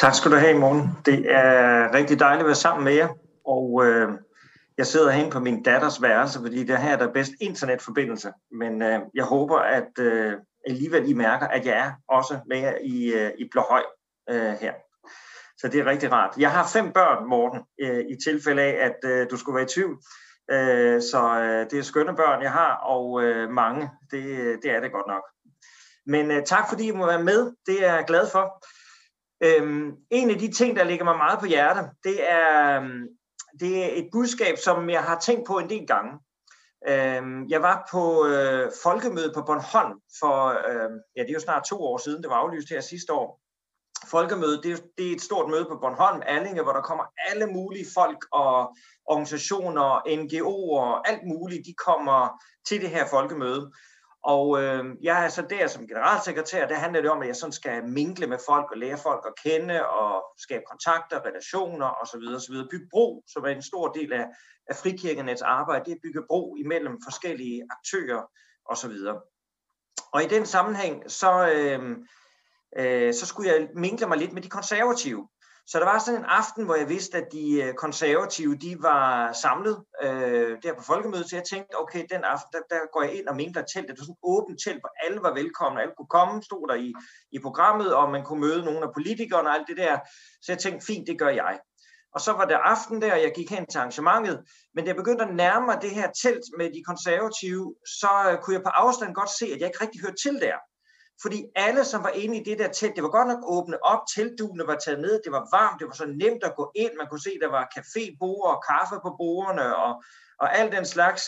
Tak skal du have, morgen. Det er rigtig dejligt at være sammen med jer. Og øh, jeg sidder herinde på min datters værelse, fordi det her er der bedst internetforbindelse. Men øh, jeg håber, at øh, alligevel I mærker, at jeg er også med jer i, øh, i Blåhøj øh, her. Så det er rigtig rart. Jeg har fem børn, Morten, øh, i tilfælde af, at øh, du skulle være i tvivl. Øh, så øh, det er skønne børn, jeg har, og øh, mange. Det, øh, det er det godt nok. Men øh, tak fordi I må være med. Det er jeg glad for. Øhm, en af de ting, der ligger mig meget på hjertet, det er, øhm, det er et budskab, som jeg har tænkt på en del gange. Øhm, jeg var på øh, folkemødet på Bornholm for, øh, ja det er jo snart to år siden, det var aflyst her sidste år. Folkemødet, det er, det er et stort møde på Bornholm, Allinge, hvor der kommer alle mulige folk og organisationer, NGO'er og alt muligt, de kommer til det her folkemøde. Og øh, jeg er så der som generalsekretær, der handler det om, at jeg sådan skal mingle med folk og lære folk at kende og skabe kontakter, relationer osv. osv. Bygge bro, som er en stor del af, af frikirkenets arbejde, det er at bygge bro imellem forskellige aktører osv. Og i den sammenhæng, så, øh, øh, så skulle jeg mingle mig lidt med de konservative. Så der var sådan en aften, hvor jeg vidste, at de øh, konservative, de var samlet øh, der på folkemødet, så jeg tænkte, okay, den aften, der, der går jeg ind og minkler teltet. Det var sådan et åbent telt, hvor alle var velkomne, alle kunne komme, stod der i, i programmet, og man kunne møde nogle af politikerne og alt det der. Så jeg tænkte, fint, det gør jeg. Og så var det aften der, og jeg gik hen til arrangementet, men da jeg begyndte at nærme mig det her telt med de konservative, så øh, kunne jeg på afstand godt se, at jeg ikke rigtig hørte til der. Fordi alle, som var inde i det der telt, det var godt nok åbne op, teltduene var taget ned, det var varmt, det var så nemt at gå ind, man kunne se, der var cafébord og kaffe på bordene og, og alt den slags.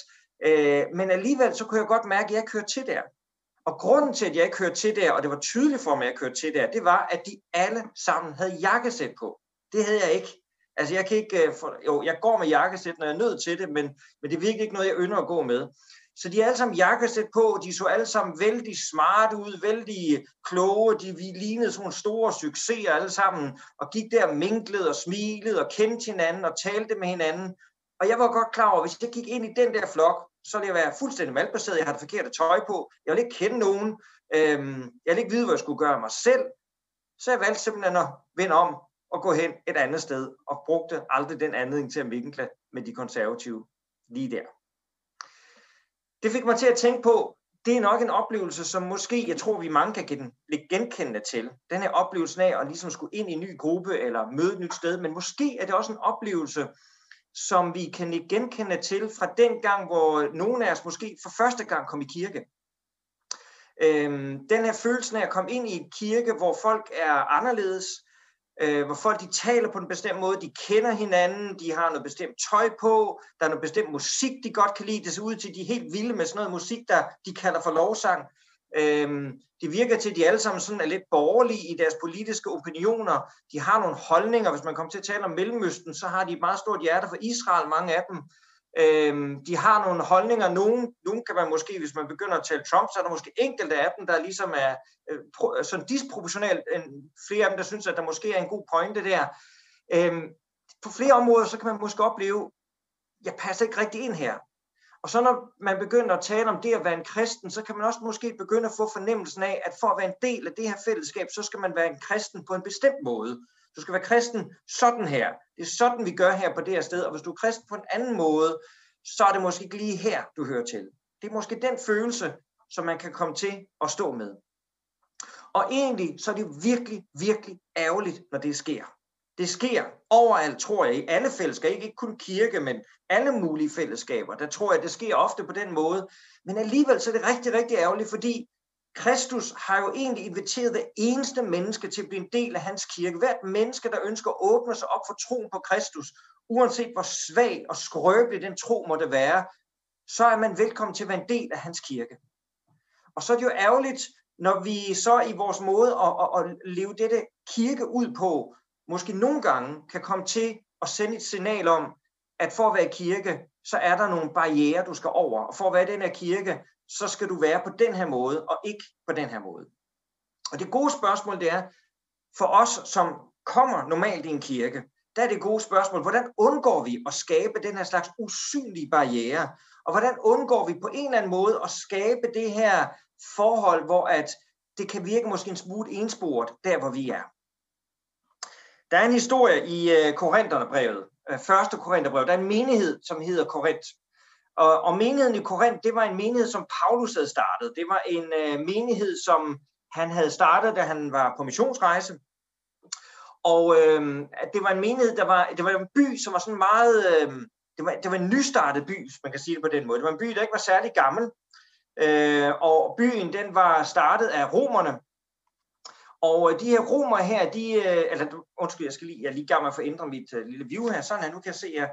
Øh, men alligevel, så kunne jeg godt mærke, at jeg kørte til der. Og grunden til, at jeg ikke kørte til der, og det var tydeligt for mig, at jeg kørte til der, det var, at de alle sammen havde jakkesæt på. Det havde jeg ikke. Altså jeg kan ikke, øh, for, jo, jeg går med jakkesæt, når jeg er nødt til det, men, men det er virkelig ikke noget, jeg ynder at gå med. Så de er alle sammen jakkesæt på, de så alle sammen vældig smart ud, vældig kloge, de vi lignede sådan store succeser alle sammen, og gik der minklede og smilede og kendte hinanden og talte med hinanden. Og jeg var godt klar over, at hvis jeg gik ind i den der flok, så ville jeg være fuldstændig malplaceret, jeg havde det forkerte tøj på, jeg ville ikke kende nogen, øhm, jeg ville ikke vide, hvad jeg skulle gøre mig selv. Så jeg valgte simpelthen at vende om og gå hen et andet sted, og brugte aldrig den anledning til at minkle med de konservative lige der det fik mig til at tænke på, det er nok en oplevelse, som måske, jeg tror, vi mange kan gen, genkende til. Den her oplevelse af at ligesom skulle ind i en ny gruppe eller møde et nyt sted, men måske er det også en oplevelse, som vi kan genkende til fra den gang, hvor nogen af os måske for første gang kom i kirke. Øhm, den her følelse af at komme ind i en kirke, hvor folk er anderledes, øh, hvor folk de taler på en bestemt måde, de kender hinanden, de har noget bestemt tøj på, der er noget bestemt musik, de godt kan lide. Det ser ud til, de er helt vilde med sådan noget musik, der de kalder for lovsang. Øhm, det virker til, at de alle sammen sådan er lidt borgerlige i deres politiske opinioner. De har nogle holdninger. Hvis man kommer til at tale om Mellemøsten, så har de et meget stort hjerte for Israel, mange af dem. Øhm, de har nogle holdninger. Nogen, nogen kan man måske, hvis man begynder at tale Trump, så er der måske enkelte af dem, der ligesom er øh, pro, øh, sådan disproportionelt end flere af dem, der synes, at der måske er en god pointe der. Øhm, på flere områder, så kan man måske opleve, jeg passer ikke rigtig ind her. Og så når man begynder at tale om det at være en kristen, så kan man også måske begynde at få fornemmelsen af, at for at være en del af det her fællesskab, så skal man være en kristen på en bestemt måde. Du skal være kristen sådan her. Det er sådan, vi gør her på det her sted. Og hvis du er kristen på en anden måde, så er det måske ikke lige her, du hører til. Det er måske den følelse, som man kan komme til at stå med. Og egentlig, så er det virkelig, virkelig ærgerligt, når det sker. Det sker overalt, tror jeg, i alle fællesskaber, ikke kun kirke, men alle mulige fællesskaber. Der tror jeg, det sker ofte på den måde. Men alligevel så er det rigtig, rigtig ærgerligt, fordi Kristus har jo egentlig inviteret det eneste menneske til at blive en del af hans kirke. Hvert menneske, der ønsker at åbne sig op for troen på Kristus, uanset hvor svag og skrøbelig den tro måtte være, så er man velkommen til at være en del af hans kirke. Og så er det jo ærgerligt, når vi så i vores måde at, at, at leve dette kirke ud på, måske nogle gange kan komme til at sende et signal om, at for at være kirke, så er der nogle barriere, du skal over. Og for at være den her kirke, så skal du være på den her måde, og ikke på den her måde. Og det gode spørgsmål, det er, for os, som kommer normalt i en kirke, der er det gode spørgsmål, hvordan undgår vi at skabe den her slags usynlige barriere? Og hvordan undgår vi på en eller anden måde at skabe det her forhold, hvor at det kan virke måske en smule ensporet, der hvor vi er? Der er en historie i uh, Korintherbrevet, øh, første Korintherbrev. Der er en menighed, som hedder Korinth. Og, og menigheden i Korinth, det var en menighed, som Paulus havde startet. Det var en øh, menighed, som han havde startet, da han var på missionsrejse. Og øh, det var en menighed, der var, det var en by, som var sådan meget, øh, det, var, det var en nystartet by, hvis man kan sige det på den måde. Det var en by, der ikke var særlig gammel. Øh, og byen, den var startet af romerne. Og øh, de her romer her, de, øh, eller undskyld, jeg skal lige, jeg er lige gang med at få mit uh, lille view her, sådan her, nu kan jeg se jer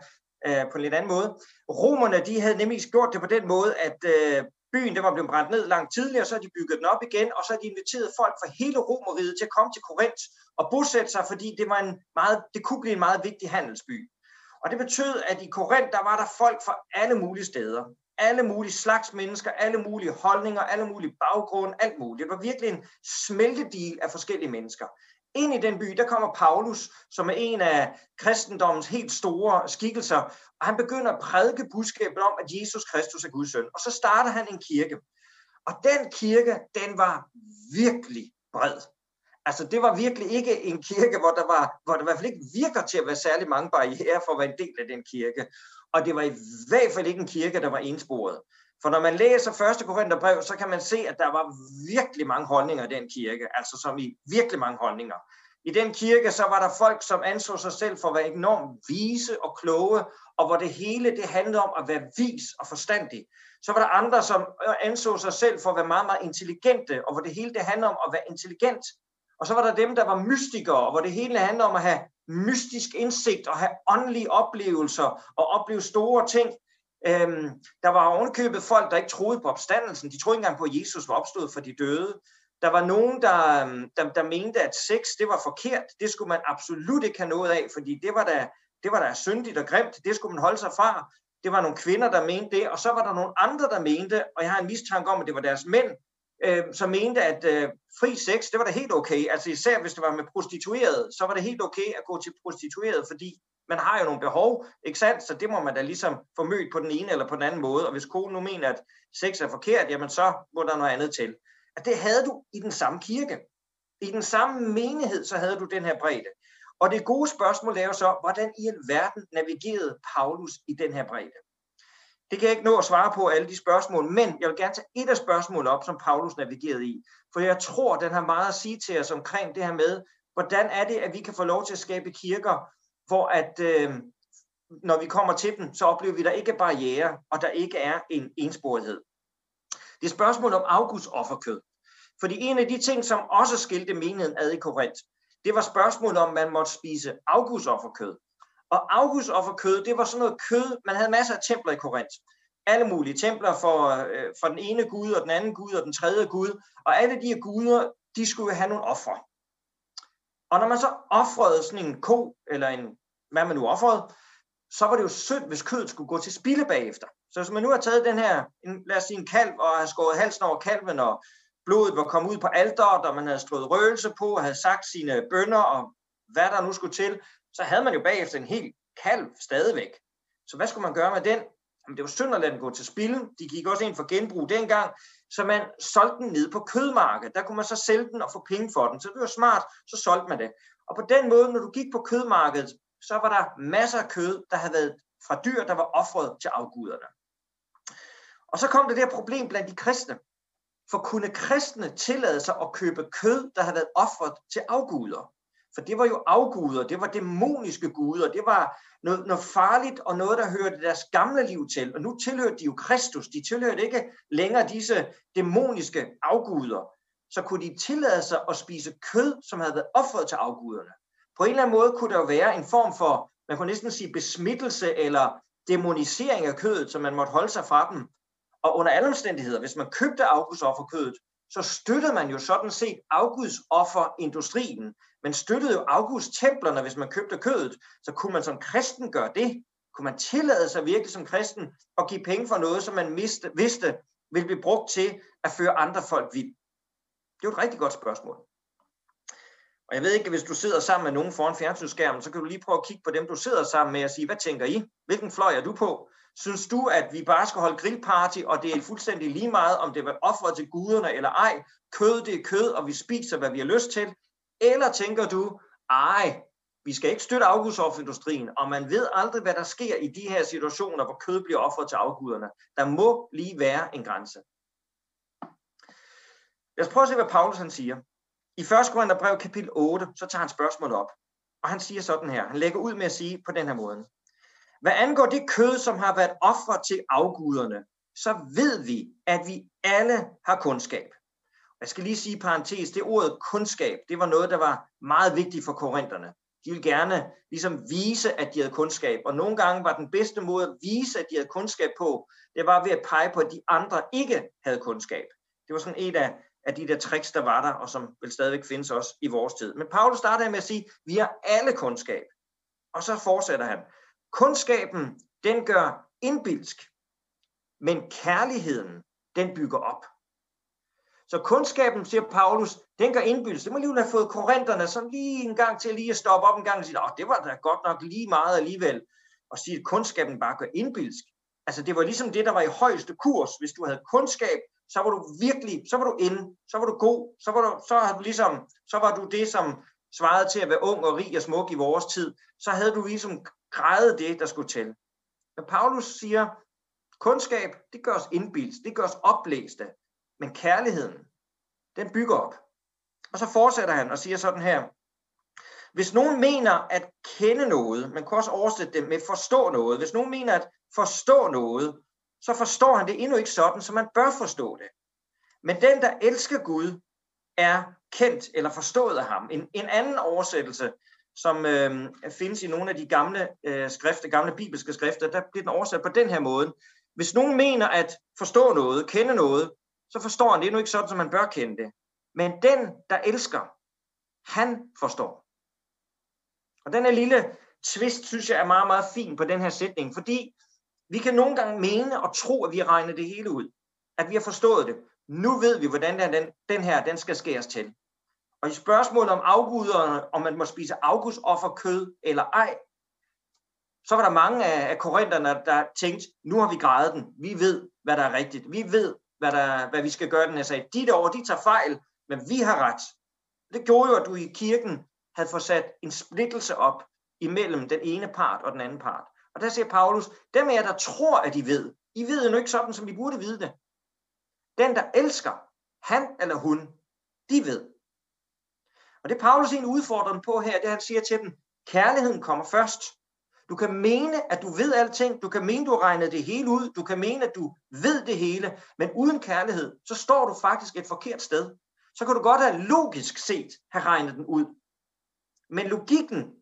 uh, på en lidt anden måde. Romerne, de havde nemlig gjort det på den måde, at øh, byen det var blevet brændt ned langt tidligere, så har de bygget den op igen, og så har de inviteret folk fra hele Romeriet til at komme til Korinth og bosætte sig, fordi det, var en meget, det kunne blive en meget vigtig handelsby. Og det betød, at i Korinth, der var der folk fra alle mulige steder. Alle mulige slags mennesker, alle mulige holdninger, alle mulige baggrunde, alt muligt. Det var virkelig en smeltedil af forskellige mennesker. Ind i den by, der kommer Paulus, som er en af kristendommens helt store skikkelser, og han begynder at prædike budskabet om, at Jesus Kristus er Guds søn. Og så starter han en kirke. Og den kirke, den var virkelig bred. Altså, det var virkelig ikke en kirke, hvor der, var, hvor der i hvert fald ikke virker til at være særlig mange barriere for at være en del af den kirke. Og det var i hvert fald ikke en kirke, der var ensporet. For når man læser 1. Korintherbrev, så kan man se, at der var virkelig mange holdninger i den kirke, altså som i virkelig mange holdninger. I den kirke, så var der folk, som anså sig selv for at være enormt vise og kloge, og hvor det hele det handlede om at være vis og forstandig. Så var der andre, som øh, anså sig selv for at være meget, meget intelligente, og hvor det hele det handlede om at være intelligent. Og så var der dem, der var mystikere, og hvor det hele handlede om at have mystisk indsigt og have åndelige oplevelser og opleve store ting. Øhm, der var ovenkøbet folk, der ikke troede på opstandelsen. De troede ikke engang på, at Jesus var opstået for de døde. Der var nogen, der, øhm, der, der mente, at sex det var forkert. Det skulle man absolut ikke have noget af, fordi det var da, det var da syndigt og grimt. Det skulle man holde sig fra. Det var nogle kvinder, der mente det, og så var der nogle andre, der mente, og jeg har en mistanke om, at det var deres mænd, øh, som mente, at øh, fri sex, det var da helt okay. Altså især hvis det var med prostitueret, så var det helt okay at gå til prostitueret, fordi man har jo nogle behov, ikke sandt? Så det må man da ligesom få mødt på den ene eller på den anden måde. Og hvis konen nu mener, at sex er forkert, jamen så må der noget andet til. At det havde du i den samme kirke. I den samme menighed, så havde du den her bredde. Og det gode spørgsmål er jo så, hvordan i alverden navigerede Paulus i den her bredde? Det kan jeg ikke nå at svare på alle de spørgsmål, men jeg vil gerne tage et af spørgsmålene op, som Paulus navigerede i. For jeg tror, den har meget at sige til os omkring det her med, hvordan er det, at vi kan få lov til at skabe kirker, hvor at øh, når vi kommer til dem, så oplever vi, at der ikke er barriere, og der ikke er en ensporighed. Det er spørgsmål om Augusts offerkød. Fordi en af de ting, som også skilte menigheden ad i Korinth, det var spørgsmålet om, man måtte spise Augusts offerkød. Og August offerkød, det var sådan noget kød, man havde masser af templer i Korinth. Alle mulige templer for, øh, for den ene gud, og den anden gud, og den tredje gud. Og alle de her guder, de skulle have nogle ofre. Og når man så offrede sådan en ko, eller en, hvad man nu offrede, så var det jo synd, hvis kødet skulle gå til spilde bagefter. Så hvis man nu har taget den her, en, lad os sige en kalv, og har skåret halsen over kalven, og blodet var kommet ud på alderet, og man havde strøget røgelse på, og havde sagt sine bønder, og hvad der nu skulle til, så havde man jo bagefter en hel kalv stadigvæk. Så hvad skulle man gøre med den? Jamen, det var synd at lade den gå til spilde. De gik også ind for genbrug dengang, så man solgte den ned på kødmarkedet. Der kunne man så sælge den og få penge for den. Så det var smart, så solgte man det. Og på den måde, når du gik på kødmarkedet, så var der masser af kød, der havde været fra dyr, der var offret til afguderne. Og så kom det der problem blandt de kristne. For kunne kristne tillade sig at købe kød, der havde været offret til afguder? For det var jo afguder, det var dæmoniske guder, det var noget, noget farligt og noget, der hørte deres gamle liv til. Og nu tilhørte de jo Kristus, de tilhørte ikke længere disse dæmoniske afguder. Så kunne de tillade sig at spise kød, som havde været offret til afguderne. På en eller anden måde kunne der jo være en form for, man kunne næsten sige besmittelse eller demonisering af kødet, så man måtte holde sig fra dem. Og under alle omstændigheder, hvis man købte afgudsofferkødet, så støttede man jo sådan set afgudsofferindustrien. Man støttede jo afgudstemplerne, hvis man købte kødet. Så kunne man som kristen gøre det? Kunne man tillade sig virkelig som kristen at give penge for noget, som man miste, vidste ville blive brugt til at føre andre folk vild? Det er jo et rigtig godt spørgsmål. Og jeg ved ikke, hvis du sidder sammen med nogen foran fjernsynsskærmen, så kan du lige prøve at kigge på dem, du sidder sammen med og sige, hvad tænker I? Hvilken fløj er du på? Synes du, at vi bare skal holde grillparty, og det er fuldstændig lige meget, om det var offret til guderne eller ej? Kød, det er kød, og vi spiser, hvad vi har lyst til. Eller tænker du, ej, vi skal ikke støtte afgudsofferindustrien, og man ved aldrig, hvad der sker i de her situationer, hvor kød bliver offret til afguderne. Der må lige være en grænse. Lad os prøve at se, hvad Paulus han siger. I 1. Korintherbrev kapitel 8, så tager han spørgsmålet op. Og han siger sådan her. Han lægger ud med at sige på den her måde. Hvad angår det kød, som har været offret til afguderne, så ved vi, at vi alle har kundskab. Jeg skal lige sige parentes, det ordet kundskab, det var noget, der var meget vigtigt for korinterne. De ville gerne ligesom vise, at de havde kundskab, og nogle gange var den bedste måde at vise, at de havde kundskab på, det var ved at pege på, at de andre ikke havde kundskab. Det var sådan et af, af de der tricks, der var der, og som vil stadigvæk findes også i vores tid. Men Paulus starter med at sige, vi har alle kundskab. Og så fortsætter han. Kundskaben, den gør indbilsk, men kærligheden, den bygger op. Så kundskaben, siger Paulus, den gør indbydelse. Det må lige have fået korinterne sådan lige en gang til lige at stoppe op en gang og sige, det var da godt nok lige meget alligevel. Og sige, at kundskaben bare gør indbilsk. Altså det var ligesom det, der var i højeste kurs. Hvis du havde kundskab, så var du virkelig, så var du inde, så var du god, så var du, så havde du ligesom, så var du det, som svarede til at være ung og rig og smuk i vores tid. Så havde du ligesom grædet det, der skulle til. Men Paulus siger, kundskab, det gør os indbils, det gør os oplæste. Men kærligheden, den bygger op. Og så fortsætter han og siger sådan her. Hvis nogen mener at kende noget, man kan også oversætte det med forstå noget. Hvis nogen mener at forstå noget, så forstår han det endnu ikke sådan, som man bør forstå det. Men den, der elsker Gud, er kendt eller forstået af ham. En, en anden oversættelse, som øh, findes i nogle af de gamle øh, skrifter, gamle bibelske skrifter, der bliver den oversat på den her måde. Hvis nogen mener at forstå noget, kende noget, så forstår han det nu ikke sådan, som man bør kende det. Men den, der elsker, han forstår. Og den her lille twist, synes jeg er meget, meget fin på den her sætning, fordi vi kan nogle gange mene og tro, at vi har regnet det hele ud. At vi har forstået det. Nu ved vi, hvordan den, den her den skal skæres til. Og i spørgsmålet om afguderne, om man må spise kød eller ej, så var der mange af, af korinterne, der tænkte, nu har vi grædet den. Vi ved, hvad der er rigtigt. Vi ved, hvad, der, hvad vi skal gøre den Jeg sagde, De derovre, de tager fejl, men vi har ret. Det gjorde jo, at du i kirken havde fået sat en splittelse op imellem den ene part og den anden part. Og der siger Paulus, dem af jer, der tror, at I ved, I ved jo ikke sådan, som I burde vide det. Den, der elsker, han eller hun, de ved. Og det Paulus egentlig udfordrer dem på her, det han siger til dem, kærligheden kommer først. Du kan mene, at du ved alting. Du kan mene, du har regnet det hele ud. Du kan mene, at du ved det hele. Men uden kærlighed, så står du faktisk et forkert sted. Så kan du godt have logisk set have regnet den ud. Men logikken,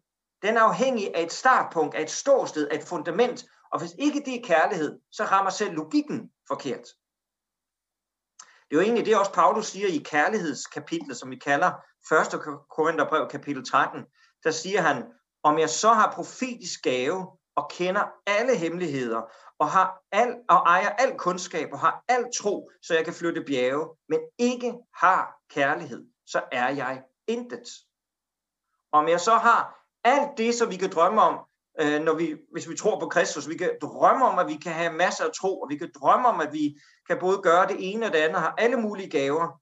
den er afhængig af et startpunkt, af et ståsted, af et fundament. Og hvis ikke det er kærlighed, så rammer selv logikken forkert. Det er jo egentlig det, også Paulus siger i kærlighedskapitlet, som vi kalder 1. Korintherbrev kapitel 13. Der siger han, om jeg så har profetisk gave og kender alle hemmeligheder og har al, og ejer al kundskab og har al tro, så jeg kan flytte bjerge, men ikke har kærlighed, så er jeg intet. Om jeg så har alt det, som vi kan drømme om, øh, når vi, hvis vi tror på Kristus, vi kan drømme om, at vi kan have masser af tro, og vi kan drømme om, at vi kan både gøre det ene og det andet, og har alle mulige gaver,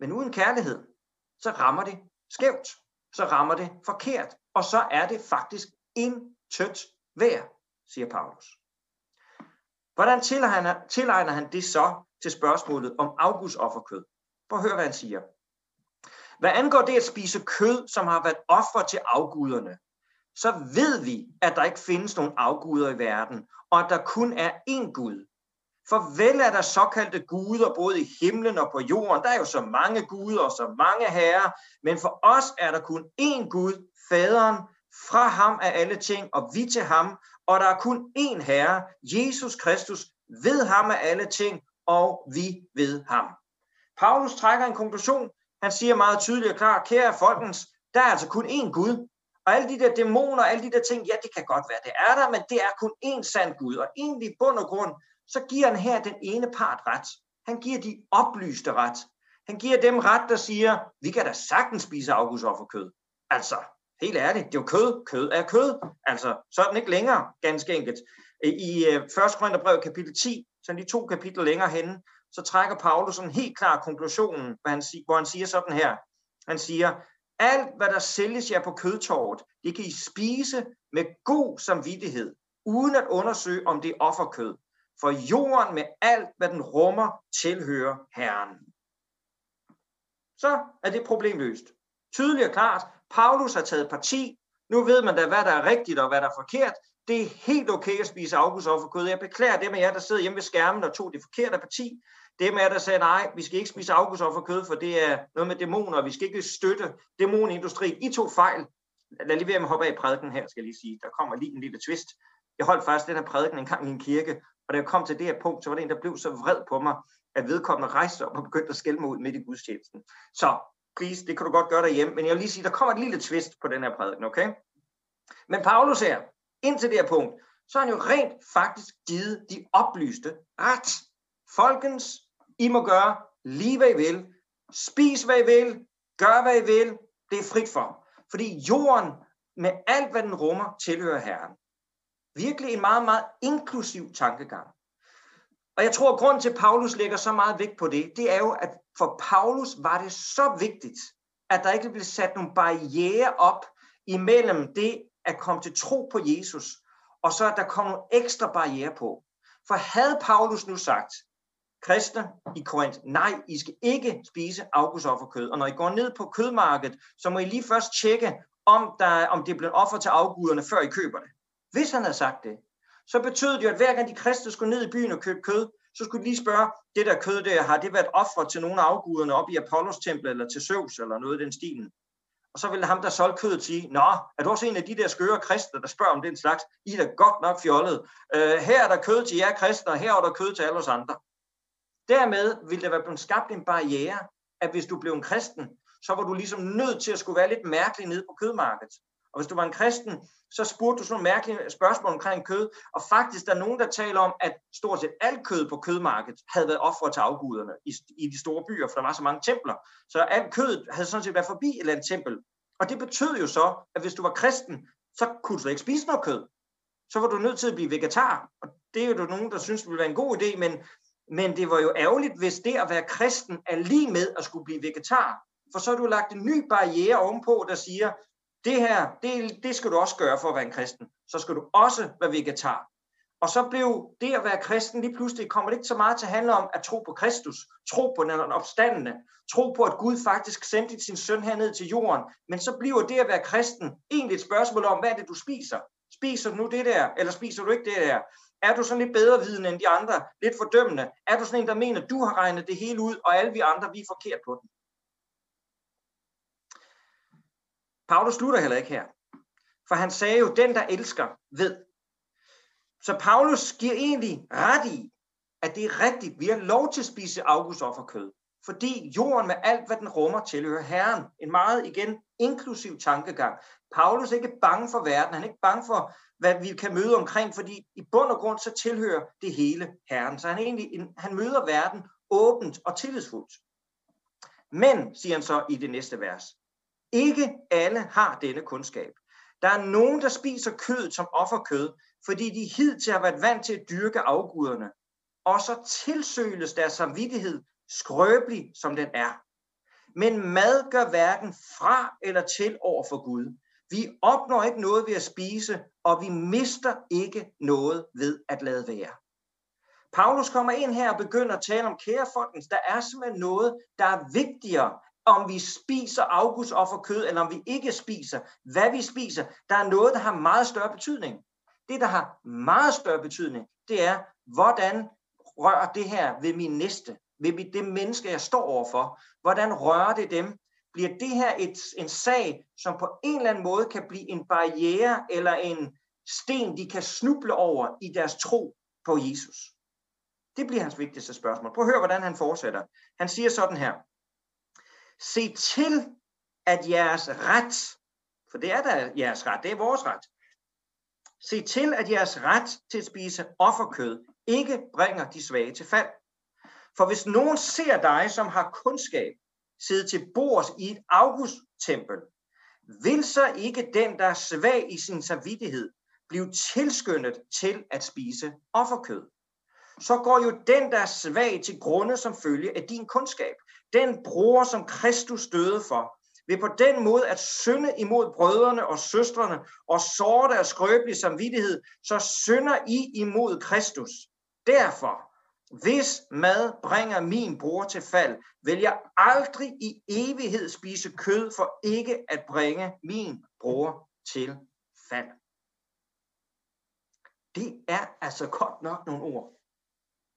men uden kærlighed, så rammer det skævt, så rammer det forkert, og så er det faktisk intet værd, siger Paulus. Hvordan tilegner, tilegner han det så til spørgsmålet om Augusts offerkød? Prøv at høre, hvad han siger. Hvad angår det at spise kød, som har været offer til afguderne, så ved vi, at der ikke findes nogen afguder i verden, og at der kun er én Gud. For vel er der såkaldte guder både i himlen og på jorden. Der er jo så mange guder og så mange herrer, men for os er der kun én Gud, faderen, fra ham er alle ting, og vi til ham, og der er kun én herre, Jesus Kristus, ved ham er alle ting, og vi ved ham. Paulus trækker en konklusion. Han siger meget tydeligt og klart, kære folkens, der er altså kun én Gud. Og alle de der dæmoner, alle de der ting, ja, det kan godt være, det er der, men det er kun én sand Gud. Og egentlig i bund og grund, så giver han her den ene part ret. Han giver de oplyste ret. Han giver dem ret, der siger, vi kan da sagtens spise afgudsofferkød. Altså, Helt ærligt, det er jo kød. Kød er kød. Altså, så er den ikke længere, ganske enkelt. I 1. Øh, Korintherbrev kapitel 10, så de to kapitler længere henne, så trækker Paulus en helt klar konklusionen, hvor han, hvor han siger sådan her. Han siger, alt hvad der sælges jer på kødtorvet, det kan I spise med god samvittighed, uden at undersøge, om det er offerkød. For jorden med alt, hvad den rummer, tilhører Herren. Så er det problem løst. Tydeligt og klart, Paulus har taget parti. Nu ved man da, hvad der er rigtigt og hvad der er forkert. Det er helt okay at spise afgudsofferkød. Jeg beklager dem af jer, der sidder hjemme ved skærmen og tog det forkerte parti. Dem af jer, der sagde, nej, vi skal ikke spise afgudsofferkød, for det er noget med dæmoner, og vi skal ikke støtte dæmonindustrien. I tog fejl. Lad lige være med at hoppe af i prædiken her, skal jeg lige sige. Der kommer lige en lille twist. Jeg holdt faktisk den her prædiken en gang i en kirke, og da jeg kom til det her punkt, så var det en, der blev så vred på mig, at vedkommende rejste op og begyndte at skælde mig ud midt i gudstjenesten. Så please, det kan du godt gøre derhjemme, men jeg vil lige sige, der kommer et lille twist på den her prædiken, okay? Men Paulus her, indtil det her punkt, så har han jo rent faktisk givet de oplyste ret. Folkens, I må gøre lige hvad I vil, spis hvad I vil, gør hvad I vil, det er frit for. Fordi jorden med alt, hvad den rummer, tilhører Herren. Virkelig en meget, meget inklusiv tankegang. Og jeg tror, at grunden til, at Paulus lægger så meget vægt på det, det er jo, at for Paulus var det så vigtigt, at der ikke blev sat nogle barriere op imellem det at komme til tro på Jesus, og så at der kom nogle ekstra barriere på. For havde Paulus nu sagt, kristne i Korinth, nej, I skal ikke spise afgudsofferkød, og når I går ned på kødmarkedet, så må I lige først tjekke, om, der, om det er blevet offer til afguderne, før I køber det. Hvis han havde sagt det, så betød det jo, at hver gang de kristne skulle ned i byen og købe kød, så skulle de lige spørge, det der kød der, har det været offer til nogle af afguderne op i Apollos tempel, eller til Zeus, eller noget i den stilen? Og så ville ham, der solgte kødet, sige, Nå, er du også en af de der skøre kristne, der spørger om den slags? I er da godt nok fjollet. Øh, her er der kød til jer kristne, og her er der kød til alle os andre. Dermed ville der være blevet skabt en barriere, at hvis du blev en kristen, så var du ligesom nødt til at skulle være lidt mærkelig nede på kødmarkedet. Og hvis du var en kristen, så spurgte du sådan nogle mærkelige spørgsmål omkring kød. Og faktisk der er nogen, der taler om, at stort set alt kød på kødmarkedet havde været offret til afguderne i, i de store byer, for der var så mange templer. Så alt kød havde sådan set været forbi et eller andet tempel. Og det betød jo så, at hvis du var kristen, så kunne du ikke spise noget kød. Så var du nødt til at blive vegetar. Og det er jo nogen, der synes, det ville være en god idé, men, men det var jo ærgerligt, hvis det at være kristen er lige med at skulle blive vegetar. For så har du lagt en ny barriere ovenpå, der siger, det her, det, det skal du også gøre for at være en kristen. Så skal du også være vegetar. Og så blev det at være kristen lige pludselig, kommer det ikke så meget til at handle om at tro på Kristus, tro på den opstandende, tro på, at Gud faktisk sendte sin søn herned til jorden. Men så bliver det at være kristen egentlig et spørgsmål om, hvad er det, du spiser? Spiser du nu det der, eller spiser du ikke det der? Er du sådan lidt bedre viden end de andre, lidt fordømmende? Er du sådan en, der mener, du har regnet det hele ud, og alle vi andre, vi er forkert på den? Paulus slutter heller ikke her. For han sagde jo, den der elsker, ved. Så Paulus giver egentlig ret i, at det er rigtigt. Vi har lov til at spise augustofferkød. Fordi jorden med alt, hvad den rummer, tilhører Herren. En meget, igen, inklusiv tankegang. Paulus er ikke bange for verden. Han er ikke bange for, hvad vi kan møde omkring, fordi i bund og grund, så tilhører det hele Herren. Så han, egentlig, han møder verden åbent og tillidsfuldt. Men, siger han så i det næste vers, ikke alle har denne kundskab. Der er nogen, der spiser kød som offerkød, fordi de hidtil har været vant til at dyrke afguderne. Og så tilsøles deres samvittighed skrøbelig, som den er. Men mad gør hverken fra eller til over for Gud. Vi opnår ikke noget ved at spise, og vi mister ikke noget ved at lade være. Paulus kommer ind her og begynder at tale om, kære folkens, der er simpelthen noget, der er vigtigere om vi spiser augustofferkød, eller om vi ikke spiser, hvad vi spiser, der er noget, der har meget større betydning. Det, der har meget større betydning, det er, hvordan rører det her ved min næste, ved det menneske, jeg står overfor. Hvordan rører det dem? Bliver det her et, en sag, som på en eller anden måde kan blive en barriere eller en sten, de kan snuble over i deres tro på Jesus? Det bliver hans vigtigste spørgsmål. Prøv at høre, hvordan han fortsætter. Han siger sådan her. Se til, at jeres ret, for det er da jeres ret, det er vores ret, se til, at jeres ret til at spise offerkød ikke bringer de svage til fald. For hvis nogen ser dig, som har kundskab, sidde til bords i et augusttempel, vil så ikke den, der er svag i sin samvittighed, blive tilskyndet til at spise offerkød? Så går jo den, der er svag til grunde som følge af din kundskab. Den bror, som Kristus døde for, ved på den måde at synde imod brødrene og søstrene og såre deres skrøbelige samvittighed, så synder I imod Kristus. Derfor, hvis mad bringer min bror til fald, vil jeg aldrig i evighed spise kød for ikke at bringe min bror til fald. Det er altså godt nok nogle ord.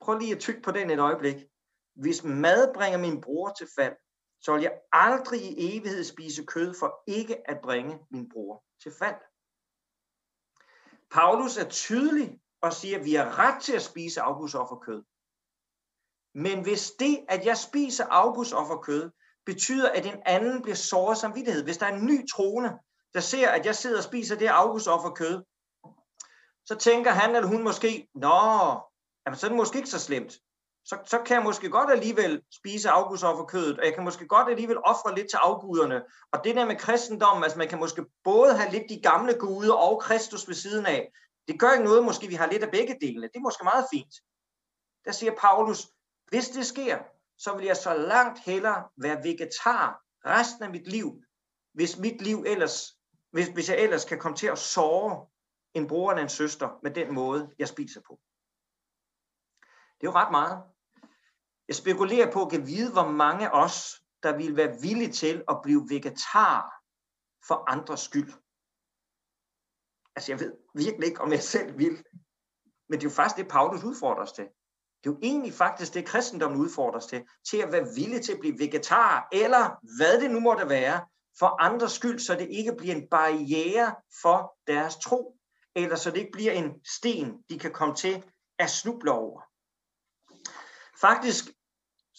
Prøv lige at tykke på den et øjeblik. Hvis mad bringer min bror til fald, så vil jeg aldrig i evighed spise kød for ikke at bringe min bror til fald. Paulus er tydelig og siger, at vi har ret til at spise afgudsofferkød. Men hvis det, at jeg spiser afgudsofferkød, betyder, at en anden bliver såret samvittighed, hvis der er en ny trone, der ser, at jeg sidder og spiser det afgudsofferkød, så tænker han eller hun måske, nå, jamen, så er det måske ikke så slemt. Så, så kan jeg måske godt alligevel spise afgudsofferkødet, og jeg kan måske godt alligevel ofre lidt til afguderne. Og det der med kristendommen, altså man kan måske både have lidt de gamle guder og Kristus ved siden af. Det gør ikke noget, måske vi har lidt af begge delene. Det er måske meget fint. Der siger Paulus, hvis det sker, så vil jeg så langt hellere være vegetar resten af mit liv, hvis mit liv ellers, hvis, hvis jeg ellers kan komme til at såre en bror eller en søster med den måde, jeg spiser på. Det er jo ret meget. Jeg spekulerer på at vide, hvor mange af os, der vil være villige til at blive vegetar for andres skyld. Altså jeg ved virkelig ikke, om jeg selv vil. Men det er jo faktisk det, Paulus udfordrer os til. Det er jo egentlig faktisk det, kristendommen udfordrer os til. Til at være villig til at blive vegetar, eller hvad det nu måtte være, for andres skyld, så det ikke bliver en barriere for deres tro, eller så det ikke bliver en sten, de kan komme til at snuble over. Faktisk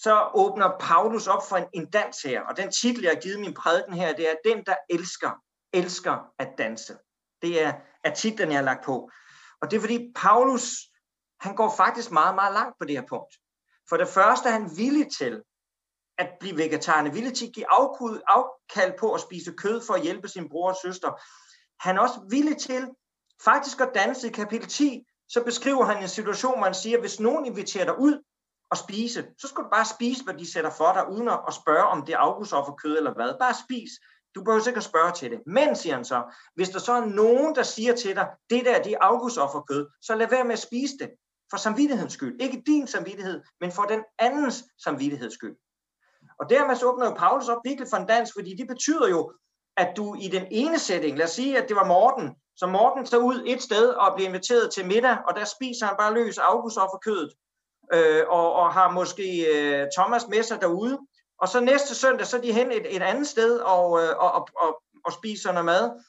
så åbner Paulus op for en, en dans her, og den titel, jeg har givet min prædiken her, det er Den, der elsker, elsker at danse. Det er, er titlen, jeg har lagt på. Og det er fordi Paulus, han går faktisk meget, meget langt på det her punkt. For det første er han villig til at blive vegetar. Han er villig til at give afkud, afkald på at spise kød for at hjælpe sin bror og søster. Han er også villig til faktisk at danse i kapitel 10, så beskriver han en situation, hvor han siger, hvis nogen inviterer dig ud, at spise, så skal du bare spise, hvad de sætter for dig, uden at spørge, om det er kød eller hvad. Bare spis. Du behøver sikkert spørge til det. Men, siger han så, hvis der så er nogen, der siger til dig, det der det er kød, så lad være med at spise det. For samvittighedens skyld. Ikke din samvittighed, men for den andens samvittigheds skyld. Og dermed så åbner jo Paulus op virkelig for en dans, fordi det betyder jo, at du i den ene sætning, lad os sige, at det var Morten, så Morten tager ud et sted og bliver inviteret til middag, og der spiser han bare løs augustofferkødet øh, og, og har måske øh, Thomas med sig derude. Og så næste søndag, så er de hen et, et andet sted og, øh, og, og, og, og spiser noget mad,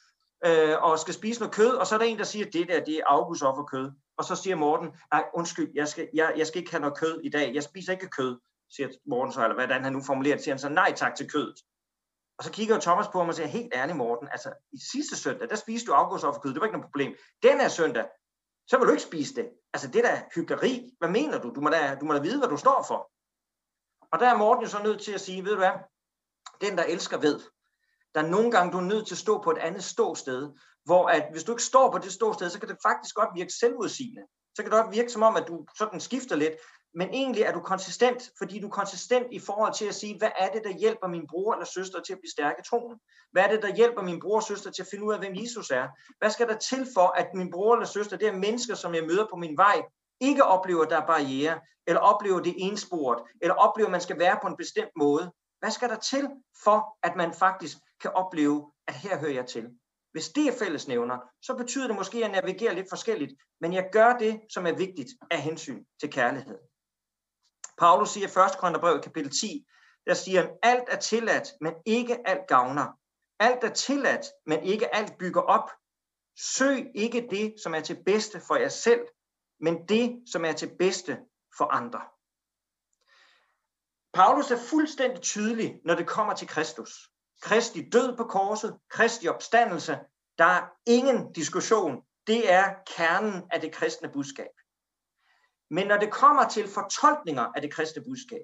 øh, og skal spise noget kød, og så er der en, der siger, det der, det er August offer kød. Og så siger Morten, nej, undskyld, jeg skal, jeg, jeg skal ikke have noget kød i dag, jeg spiser ikke kød, siger Morten så, eller hvordan han nu formulerer det, siger han så, nej tak til kødet. Og så kigger Thomas på ham og siger, helt ærligt Morten, altså i sidste søndag, der spiste du August kød, det var ikke noget problem. Den her søndag, så vil du ikke spise det. Altså det der hyggeleri, hvad mener du? Du må, da, du må da vide, hvad du står for. Og der er Morten jo så nødt til at sige, ved du hvad, den der elsker ved, der er nogle gange, du er nødt til at stå på et andet ståsted, hvor at hvis du ikke står på det ståsted, så kan det faktisk godt virke selvudsigende. Så kan det godt virke som om, at du sådan skifter lidt, men egentlig er du konsistent, fordi du er konsistent i forhold til at sige, hvad er det, der hjælper min bror eller søster til at blive stærke i troen? Hvad er det, der hjælper min bror og søster til at finde ud af, hvem Jesus er? Hvad skal der til for, at min bror eller søster, det er mennesker, som jeg møder på min vej, ikke oplever, at der er barriere, eller oplever det ensport, eller oplever, at man skal være på en bestemt måde? Hvad skal der til for, at man faktisk kan opleve, at her hører jeg til? Hvis det er fællesnævner, så betyder det måske, at jeg navigerer lidt forskelligt, men jeg gør det, som er vigtigt af hensyn til kærlighed. Paulus siger i 1. Korintherbrev kapitel 10, der siger han, alt er tilladt, men ikke alt gavner. Alt er tilladt, men ikke alt bygger op. Søg ikke det, som er til bedste for jer selv, men det, som er til bedste for andre. Paulus er fuldstændig tydelig, når det kommer til Kristus. Kristi død på korset, Kristi opstandelse, der er ingen diskussion. Det er kernen af det kristne budskab. Men når det kommer til fortolkninger af det kristne budskab,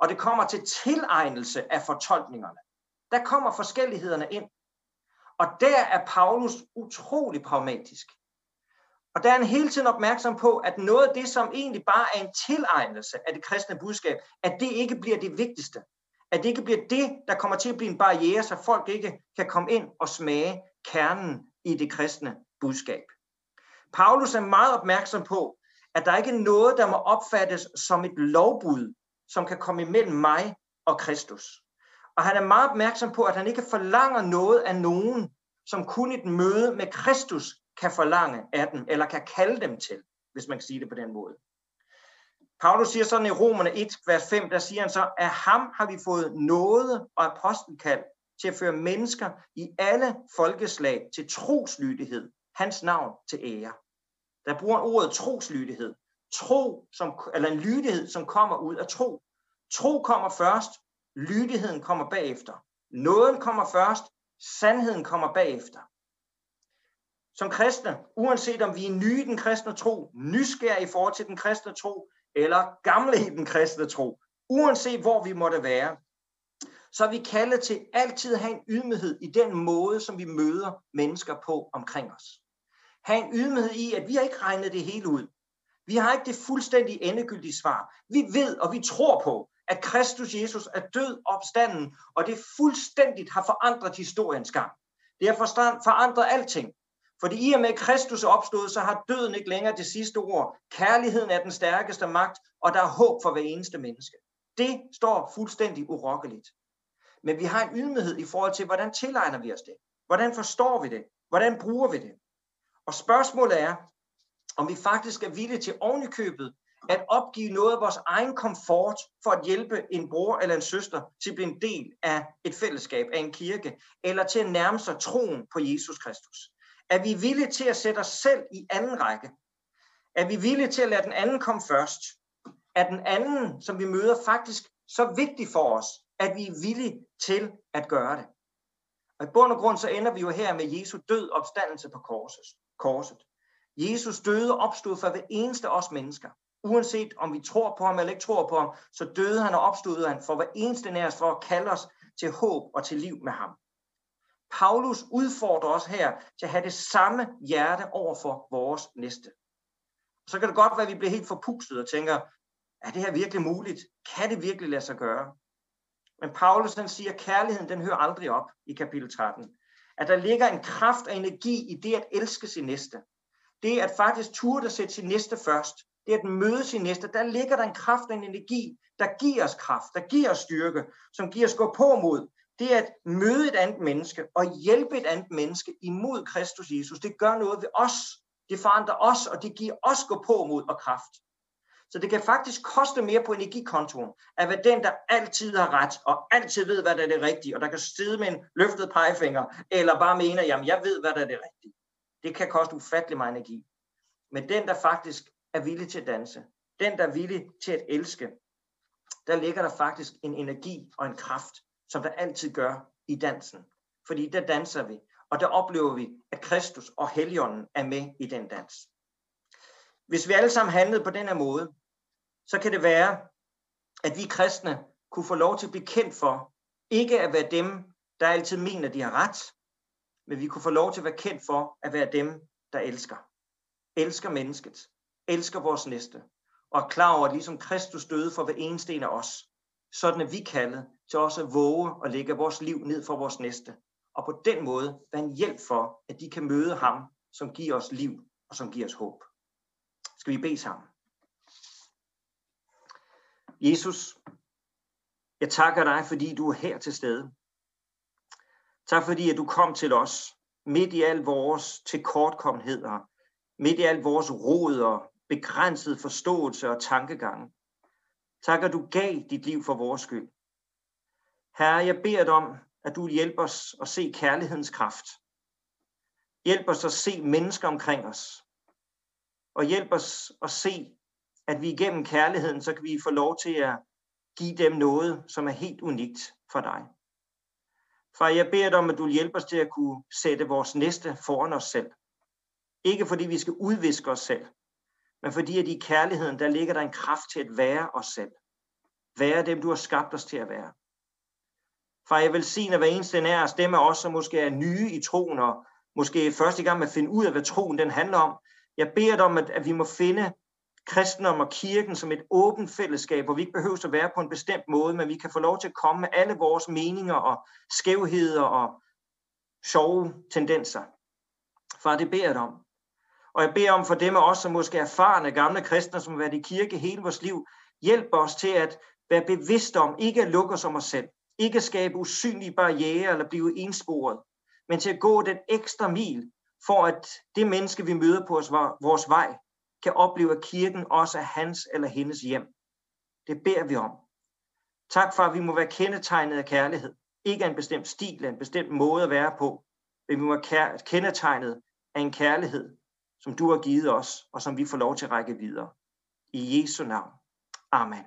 og det kommer til tilegnelse af fortolkningerne, der kommer forskellighederne ind. Og der er Paulus utrolig pragmatisk. Og der er han hele tiden opmærksom på, at noget af det, som egentlig bare er en tilegnelse af det kristne budskab, at det ikke bliver det vigtigste. At det ikke bliver det, der kommer til at blive en barriere, så folk ikke kan komme ind og smage kernen i det kristne budskab. Paulus er meget opmærksom på, at der ikke er noget, der må opfattes som et lovbud, som kan komme imellem mig og Kristus. Og han er meget opmærksom på, at han ikke forlanger noget af nogen, som kun et møde med Kristus kan forlange af dem, eller kan kalde dem til, hvis man kan sige det på den måde. Paulus siger sådan i Romerne 1, vers 5, der siger han så, at ham har vi fået noget og apostelkald til at føre mennesker i alle folkeslag til troslydighed, hans navn til ære. Der bruger ordet troslydighed. Tro, som, eller en lydighed, som kommer ud af tro. Tro kommer først, lydigheden kommer bagefter. Nåden kommer først, sandheden kommer bagefter. Som kristne, uanset om vi er nye i den kristne tro, nysgerrige i forhold til den kristne tro, eller gamle i den kristne tro, uanset hvor vi måtte være, så er vi kaldet til altid at have en ydmyghed i den måde, som vi møder mennesker på omkring os have en ydmyghed i, at vi har ikke regnet det hele ud. Vi har ikke det fuldstændig endegyldige svar. Vi ved og vi tror på, at Kristus Jesus er død opstanden, og det fuldstændigt har forandret historiens gang. Det har forandret alting. Fordi i og med Kristus er opstået, så har døden ikke længere det sidste ord. Kærligheden er den stærkeste magt, og der er håb for hver eneste menneske. Det står fuldstændig urokkeligt. Men vi har en ydmyghed i forhold til, hvordan tilegner vi os det? Hvordan forstår vi det? Hvordan bruger vi det? Og spørgsmålet er, om vi faktisk er villige til ovenikøbet at opgive noget af vores egen komfort for at hjælpe en bror eller en søster til at blive en del af et fællesskab, af en kirke, eller til at nærme sig troen på Jesus Kristus. Er vi villige til at sætte os selv i anden række? Er vi villige til at lade den anden komme først? Er den anden, som vi møder, faktisk så vigtig for os, at vi er villige til at gøre det? Og i bund og grund så ender vi jo her med Jesu død opstandelse på korset korset. Jesus døde og opstod for hver eneste af os mennesker. Uanset om vi tror på ham eller ikke tror på ham, så døde han og opstod han for hver eneste af os for at kalde os til håb og til liv med ham. Paulus udfordrer os her til at have det samme hjerte over for vores næste. Så kan det godt være, at vi bliver helt forpustet og tænker, er det her virkelig muligt? Kan det virkelig lade sig gøre? Men Paulus han siger, at kærligheden den hører aldrig op i kapitel 13. At der ligger en kraft og energi i det at elske sin næste. Det at faktisk turde at sætte sin næste først. Det at møde sin næste. Der ligger der en kraft og en energi, der giver os kraft, der giver os styrke, som giver os gå på mod, det at møde et andet menneske og hjælpe et andet menneske imod Kristus Jesus, det gør noget ved os. Det forandrer os, og det giver os gå på mod og kraft. Så det kan faktisk koste mere på energikontoen, at være den, der altid har ret, og altid ved, hvad der er det rigtige, og der kan sidde med en løftet pegefinger, eller bare mene, jamen jeg ved, hvad der er det rigtige. Det kan koste ufattelig meget energi. Men den, der faktisk er villig til at danse, den, der er villig til at elske, der ligger der faktisk en energi og en kraft, som der altid gør i dansen. Fordi der danser vi, og der oplever vi, at Kristus og Helligånden er med i den dans. Hvis vi alle sammen handlede på den her måde, så kan det være, at vi kristne kunne få lov til at blive kendt for, ikke at være dem, der altid mener, de har ret, men vi kunne få lov til at være kendt for at være dem, der elsker. Elsker mennesket, elsker vores næste, og er klar over, at ligesom Kristus døde for hver eneste en af os, sådan er vi kaldet til også at våge og lægge vores liv ned for vores næste. Og på den måde være en hjælp for, at de kan møde ham, som giver os liv og som giver os håb. Skal vi bede sammen? Jesus, jeg takker dig, fordi du er her til stede. Tak fordi, at du kom til os midt i al vores tilkortkommenheder, midt i al vores rod og begrænset forståelse og tankegange. Tak, at du gav dit liv for vores skyld. Herre, jeg beder dig om, at du hjælper os at se kærlighedens kraft. Hjælp os at se mennesker omkring os. Og hjælp os at se, at vi igennem kærligheden, så kan vi få lov til at give dem noget, som er helt unikt for dig. Far, jeg beder dig om, at du hjælper os til at kunne sætte vores næste foran os selv. Ikke fordi vi skal udviske os selv, men fordi at i kærligheden, der ligger der en kraft til at være os selv. Være dem, du har skabt os til at være. Far, jeg vil sige, at hver eneste af os, dem af os, som måske er nye i troen, og måske første gang med at finde ud af, hvad troen den handler om. Jeg beder dig om, at, at vi må finde kristendom og kirken som et åbent fællesskab, hvor vi ikke behøver at være på en bestemt måde, men vi kan få lov til at komme med alle vores meninger og skævheder og sjove tendenser. Far, det beder jeg dig om. Og jeg beder om for dem af os, som måske er erfarne gamle kristne, som har været i kirke hele vores liv, hjælp os til at være bevidste om, ikke at lukke os om os selv, ikke at skabe usynlige barriere eller blive ensporet, men til at gå den ekstra mil, for at det menneske, vi møder på vores vej, kan opleve, at kirken også er hans eller hendes hjem. Det beder vi om. Tak for, at vi må være kendetegnet af kærlighed. Ikke af en bestemt stil, en bestemt måde at være på, men vi må være kendetegnet af en kærlighed, som du har givet os, og som vi får lov til at række videre. I Jesu navn. Amen.